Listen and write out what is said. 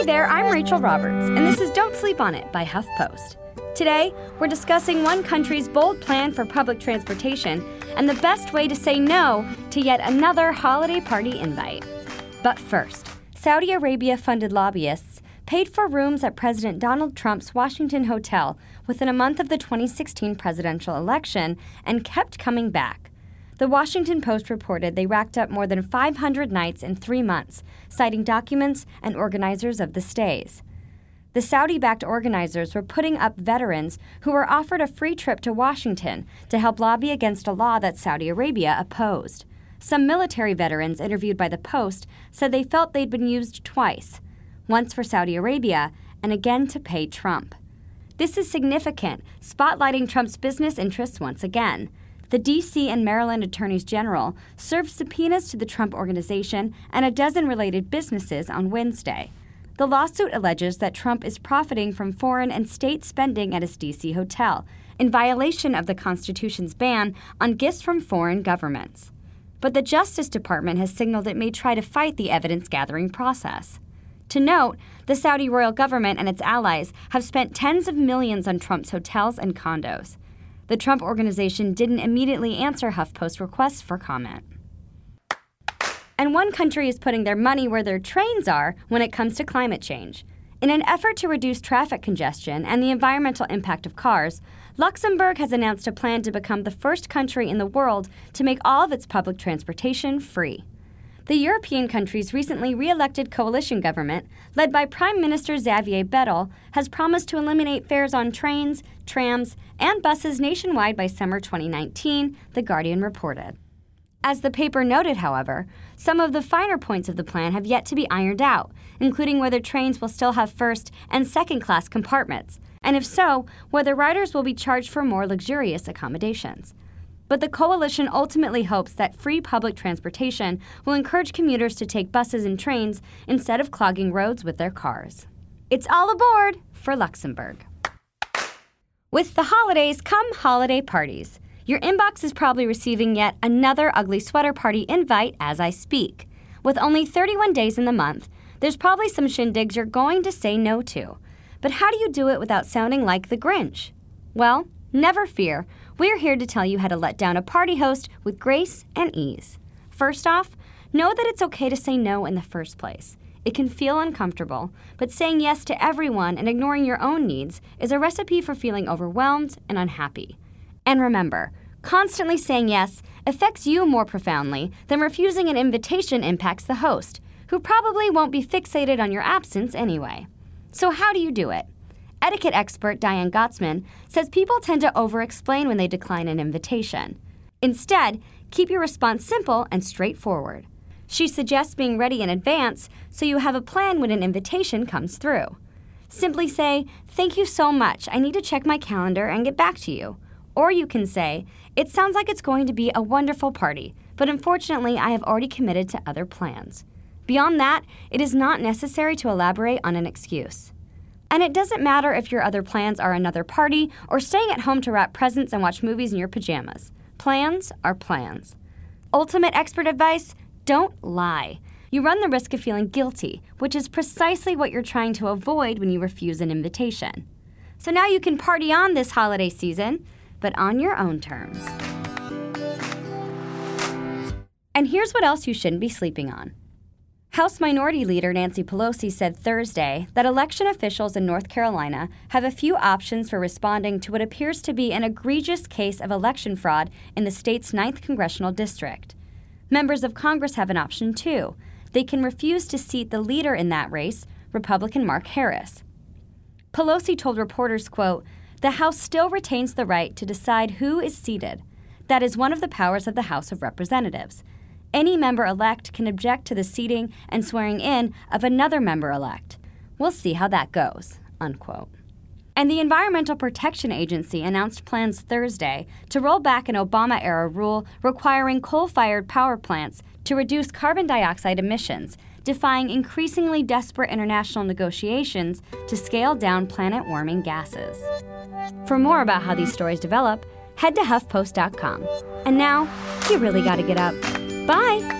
Hey there, I'm Rachel Roberts, and this is Don't Sleep on It by HuffPost. Today, we're discussing one country's bold plan for public transportation and the best way to say no to yet another holiday party invite. But first, Saudi Arabia funded lobbyists paid for rooms at President Donald Trump's Washington hotel within a month of the 2016 presidential election and kept coming back. The Washington Post reported they racked up more than 500 nights in three months, citing documents and organizers of the stays. The Saudi backed organizers were putting up veterans who were offered a free trip to Washington to help lobby against a law that Saudi Arabia opposed. Some military veterans interviewed by the Post said they felt they'd been used twice once for Saudi Arabia and again to pay Trump. This is significant, spotlighting Trump's business interests once again. The D.C. and Maryland attorneys general served subpoenas to the Trump Organization and a dozen related businesses on Wednesday. The lawsuit alleges that Trump is profiting from foreign and state spending at his D.C. hotel, in violation of the Constitution's ban on gifts from foreign governments. But the Justice Department has signaled it may try to fight the evidence gathering process. To note, the Saudi royal government and its allies have spent tens of millions on Trump's hotels and condos. The Trump organization didn't immediately answer HuffPost requests for comment. And one country is putting their money where their trains are when it comes to climate change. In an effort to reduce traffic congestion and the environmental impact of cars, Luxembourg has announced a plan to become the first country in the world to make all of its public transportation free. The European country's recently re elected coalition government, led by Prime Minister Xavier Bettel, has promised to eliminate fares on trains, trams, and buses nationwide by summer 2019, The Guardian reported. As the paper noted, however, some of the finer points of the plan have yet to be ironed out, including whether trains will still have first and second class compartments, and if so, whether riders will be charged for more luxurious accommodations. But the coalition ultimately hopes that free public transportation will encourage commuters to take buses and trains instead of clogging roads with their cars. It's all aboard for Luxembourg. With the holidays come holiday parties. Your inbox is probably receiving yet another ugly sweater party invite as I speak. With only 31 days in the month, there's probably some shindigs you're going to say no to. But how do you do it without sounding like the Grinch? Well, never fear. We're here to tell you how to let down a party host with grace and ease. First off, know that it's okay to say no in the first place. It can feel uncomfortable, but saying yes to everyone and ignoring your own needs is a recipe for feeling overwhelmed and unhappy. And remember, constantly saying yes affects you more profoundly than refusing an invitation impacts the host, who probably won't be fixated on your absence anyway. So, how do you do it? Etiquette expert Diane Gottsman says people tend to over explain when they decline an invitation. Instead, keep your response simple and straightforward. She suggests being ready in advance so you have a plan when an invitation comes through. Simply say, Thank you so much. I need to check my calendar and get back to you. Or you can say, It sounds like it's going to be a wonderful party, but unfortunately, I have already committed to other plans. Beyond that, it is not necessary to elaborate on an excuse. And it doesn't matter if your other plans are another party or staying at home to wrap presents and watch movies in your pajamas. Plans are plans. Ultimate expert advice don't lie. You run the risk of feeling guilty, which is precisely what you're trying to avoid when you refuse an invitation. So now you can party on this holiday season, but on your own terms. And here's what else you shouldn't be sleeping on. House Minority Leader Nancy Pelosi said Thursday that election officials in North Carolina have a few options for responding to what appears to be an egregious case of election fraud in the state's 9th congressional district. Members of Congress have an option too. They can refuse to seat the leader in that race, Republican Mark Harris. Pelosi told reporters, quote, "The House still retains the right to decide who is seated. That is one of the powers of the House of Representatives." Any member elect can object to the seating and swearing in of another member elect. We'll see how that goes. Unquote. And the Environmental Protection Agency announced plans Thursday to roll back an Obama era rule requiring coal fired power plants to reduce carbon dioxide emissions, defying increasingly desperate international negotiations to scale down planet warming gases. For more about how these stories develop, head to HuffPost.com. And now, you really gotta get up. Bye!